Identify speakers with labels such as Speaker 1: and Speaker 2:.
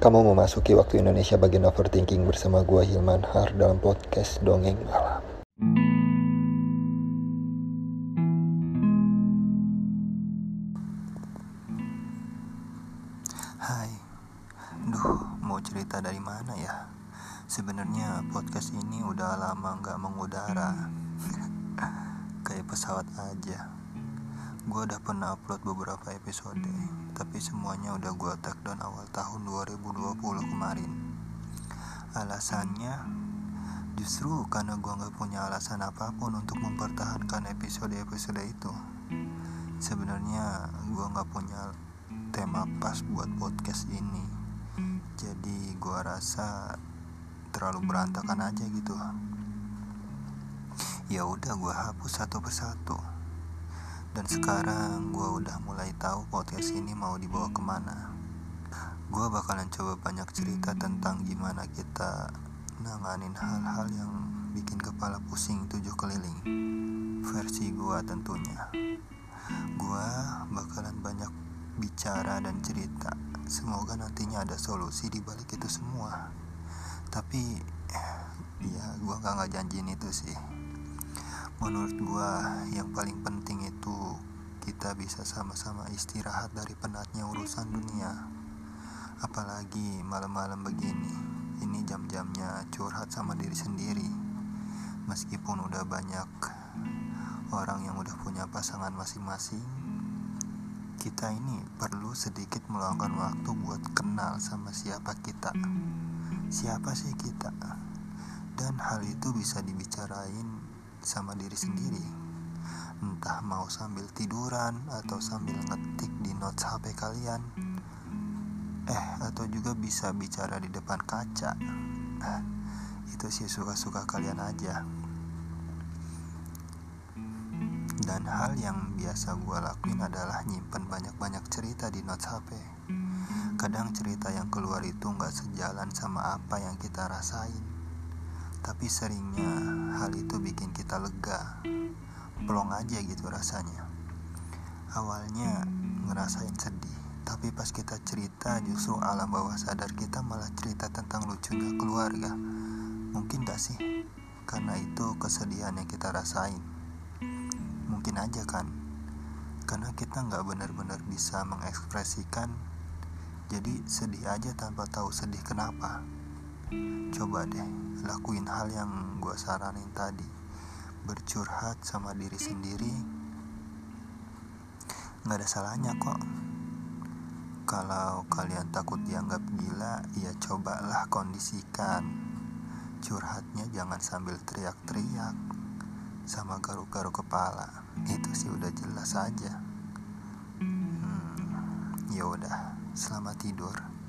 Speaker 1: Kamu memasuki waktu Indonesia bagian overthinking bersama gua Hilman Har dalam podcast Dongeng Malam.
Speaker 2: Hai, duh mau cerita dari mana ya? Sebenarnya podcast ini udah lama nggak mengudara, kayak pesawat aja. Gue udah pernah upload beberapa episode, tapi semuanya udah gue tag down awal tahun 2020 kemarin. Alasannya justru karena gue nggak punya alasan apa pun untuk mempertahankan episode-episode itu. Sebenarnya gue nggak punya tema pas buat podcast ini jadi gua rasa terlalu berantakan aja gitu ya udah gua hapus satu persatu dan sekarang gua udah mulai tahu podcast ini mau dibawa ke mana gua bakalan coba banyak cerita tentang gimana kita nanganin hal-hal yang bikin kepala pusing tujuh keliling versi gua tentunya gua bakalan banyak bicara dan cerita. Semoga nantinya ada solusi di balik itu semua. Tapi ya gua gak nggak janjiin itu sih. Menurut gua yang paling penting itu kita bisa sama-sama istirahat dari penatnya urusan dunia. Apalagi malam-malam begini. Ini jam-jamnya curhat sama diri sendiri. Meskipun udah banyak orang yang udah punya pasangan masing-masing, kita ini perlu sedikit meluangkan waktu buat kenal sama siapa kita. Siapa sih kita? Dan hal itu bisa dibicarain sama diri sendiri. Entah mau sambil tiduran atau sambil ngetik di notes HP kalian. Eh, atau juga bisa bicara di depan kaca. Nah, itu sih suka-suka kalian aja. Dan hal yang biasa gue lakuin adalah nyimpen banyak-banyak cerita di notes HP. Kadang cerita yang keluar itu nggak sejalan sama apa yang kita rasain. Tapi seringnya hal itu bikin kita lega. Pelong aja gitu rasanya. Awalnya ngerasain sedih, tapi pas kita cerita justru alam bawah sadar kita malah cerita tentang lucunya keluarga. Mungkin gak sih? Karena itu kesedihan yang kita rasain mungkin aja kan karena kita nggak benar-benar bisa mengekspresikan jadi sedih aja tanpa tahu sedih kenapa coba deh lakuin hal yang gue saranin tadi. Bercurhat sama diri sendiri. Nggak ada salahnya kok. Kalau kalian takut dianggap gila ya cobalah kondisikan. Curhatnya jangan sambil teriak-teriak sama garuk-garuk kepala. Itu sih udah jelas aja. Hmm, ya udah selamat tidur